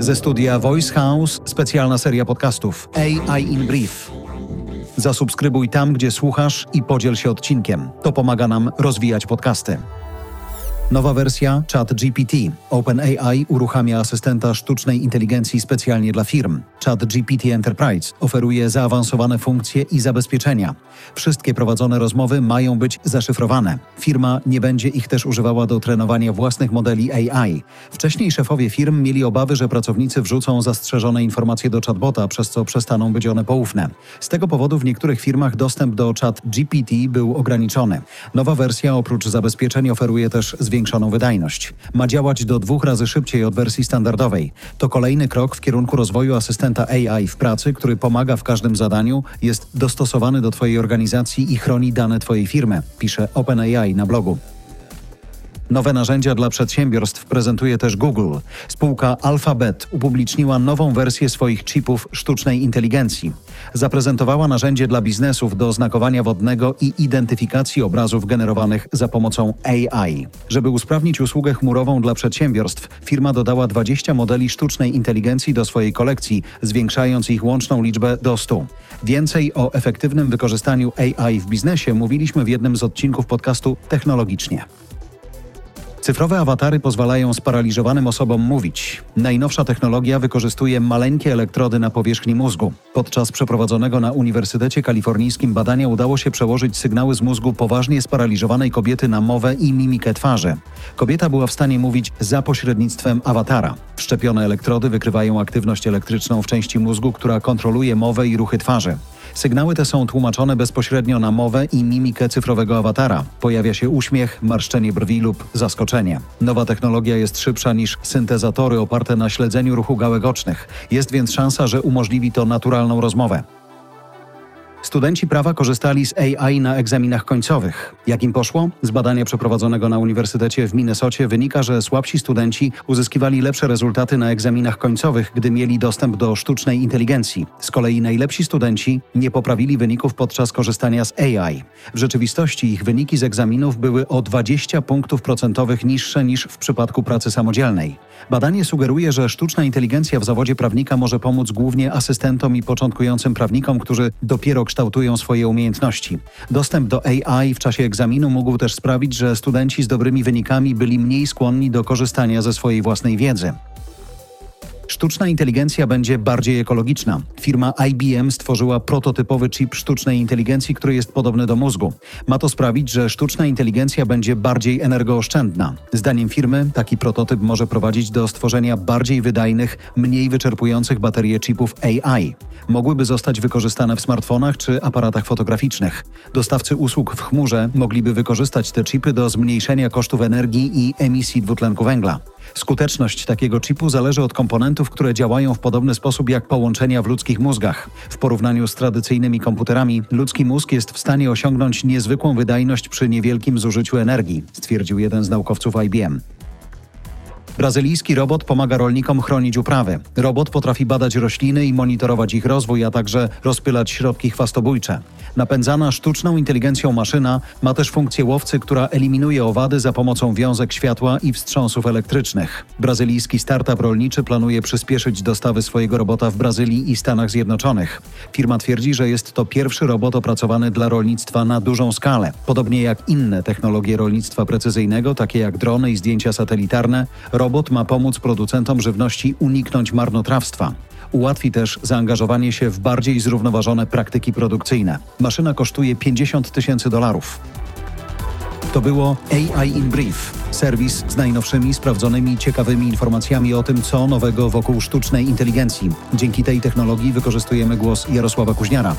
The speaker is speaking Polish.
Ze studia Voice House specjalna seria podcastów AI in Brief. Zasubskrybuj tam, gdzie słuchasz i podziel się odcinkiem. To pomaga nam rozwijać podcasty. Nowa wersja ChatGPT. OpenAI uruchamia asystenta sztucznej inteligencji specjalnie dla firm. ChatGPT Enterprise oferuje zaawansowane funkcje i zabezpieczenia. Wszystkie prowadzone rozmowy mają być zaszyfrowane. Firma nie będzie ich też używała do trenowania własnych modeli AI. Wcześniej szefowie firm mieli obawy, że pracownicy wrzucą zastrzeżone informacje do chatbota, przez co przestaną być one poufne. Z tego powodu w niektórych firmach dostęp do ChatGPT był ograniczony. Nowa wersja oprócz zabezpieczeń oferuje też zwiększone zwiększoną wydajność. Ma działać do dwóch razy szybciej od wersji standardowej. To kolejny krok w kierunku rozwoju asystenta AI w pracy, który pomaga w każdym zadaniu, jest dostosowany do Twojej organizacji i chroni dane Twojej firmy, pisze OpenAI na blogu. Nowe narzędzia dla przedsiębiorstw prezentuje też Google. Spółka Alphabet upubliczniła nową wersję swoich chipów sztucznej inteligencji. Zaprezentowała narzędzie dla biznesów do znakowania wodnego i identyfikacji obrazów generowanych za pomocą AI. Żeby usprawnić usługę chmurową dla przedsiębiorstw, firma dodała 20 modeli sztucznej inteligencji do swojej kolekcji, zwiększając ich łączną liczbę do 100. Więcej o efektywnym wykorzystaniu AI w biznesie mówiliśmy w jednym z odcinków podcastu Technologicznie. Cyfrowe awatary pozwalają sparaliżowanym osobom mówić. Najnowsza technologia wykorzystuje maleńkie elektrody na powierzchni mózgu. Podczas przeprowadzonego na Uniwersytecie Kalifornijskim badania udało się przełożyć sygnały z mózgu poważnie sparaliżowanej kobiety na mowę i mimikę twarzy. Kobieta była w stanie mówić za pośrednictwem awatara. Wszczepione elektrody wykrywają aktywność elektryczną w części mózgu, która kontroluje mowę i ruchy twarzy. Sygnały te są tłumaczone bezpośrednio na mowę i mimikę cyfrowego awatara. Pojawia się uśmiech, marszczenie brwi lub zaskoczenie. Nowa technologia jest szybsza niż syntezatory oparte na śledzeniu ruchu gałek ocznych. Jest więc szansa, że umożliwi to naturalną rozmowę. Studenci prawa korzystali z AI na egzaminach końcowych. Jak im poszło? Z badania przeprowadzonego na Uniwersytecie w Minnesocie wynika, że słabsi studenci uzyskiwali lepsze rezultaty na egzaminach końcowych, gdy mieli dostęp do sztucznej inteligencji. Z kolei najlepsi studenci nie poprawili wyników podczas korzystania z AI. W rzeczywistości ich wyniki z egzaminów były o 20 punktów procentowych niższe niż w przypadku pracy samodzielnej. Badanie sugeruje, że sztuczna inteligencja w zawodzie prawnika może pomóc głównie asystentom i początkującym prawnikom, którzy dopiero kształtują swoje umiejętności. Dostęp do AI w czasie egzaminu mógł też sprawić, że studenci z dobrymi wynikami byli mniej skłonni do korzystania ze swojej własnej wiedzy. Sztuczna inteligencja będzie bardziej ekologiczna. Firma IBM stworzyła prototypowy chip sztucznej inteligencji, który jest podobny do mózgu. Ma to sprawić, że sztuczna inteligencja będzie bardziej energooszczędna. Zdaniem firmy taki prototyp może prowadzić do stworzenia bardziej wydajnych, mniej wyczerpujących baterie chipów AI. Mogłyby zostać wykorzystane w smartfonach czy aparatach fotograficznych. Dostawcy usług w chmurze mogliby wykorzystać te chipy do zmniejszenia kosztów energii i emisji dwutlenku węgla. Skuteczność takiego chipu zależy od komponentów, które działają w podobny sposób jak połączenia w ludzkich mózgach. W porównaniu z tradycyjnymi komputerami, ludzki mózg jest w stanie osiągnąć niezwykłą wydajność przy niewielkim zużyciu energii, stwierdził jeden z naukowców IBM. Brazylijski robot pomaga rolnikom chronić uprawy. Robot potrafi badać rośliny i monitorować ich rozwój, a także rozpylać środki chwastobójcze. Napędzana sztuczną inteligencją maszyna ma też funkcję łowcy, która eliminuje owady za pomocą wiązek światła i wstrząsów elektrycznych. Brazylijski startup rolniczy planuje przyspieszyć dostawy swojego robota w Brazylii i Stanach Zjednoczonych. Firma twierdzi, że jest to pierwszy robot opracowany dla rolnictwa na dużą skalę. Podobnie jak inne technologie rolnictwa precyzyjnego, takie jak drony i zdjęcia satelitarne, robot ma pomóc producentom żywności uniknąć marnotrawstwa. Ułatwi też zaangażowanie się w bardziej zrównoważone praktyki produkcyjne. Maszyna kosztuje 50 tysięcy dolarów. To było AI in Brief, serwis z najnowszymi, sprawdzonymi, ciekawymi informacjami o tym, co nowego wokół sztucznej inteligencji. Dzięki tej technologii wykorzystujemy głos Jarosława Kuźniara.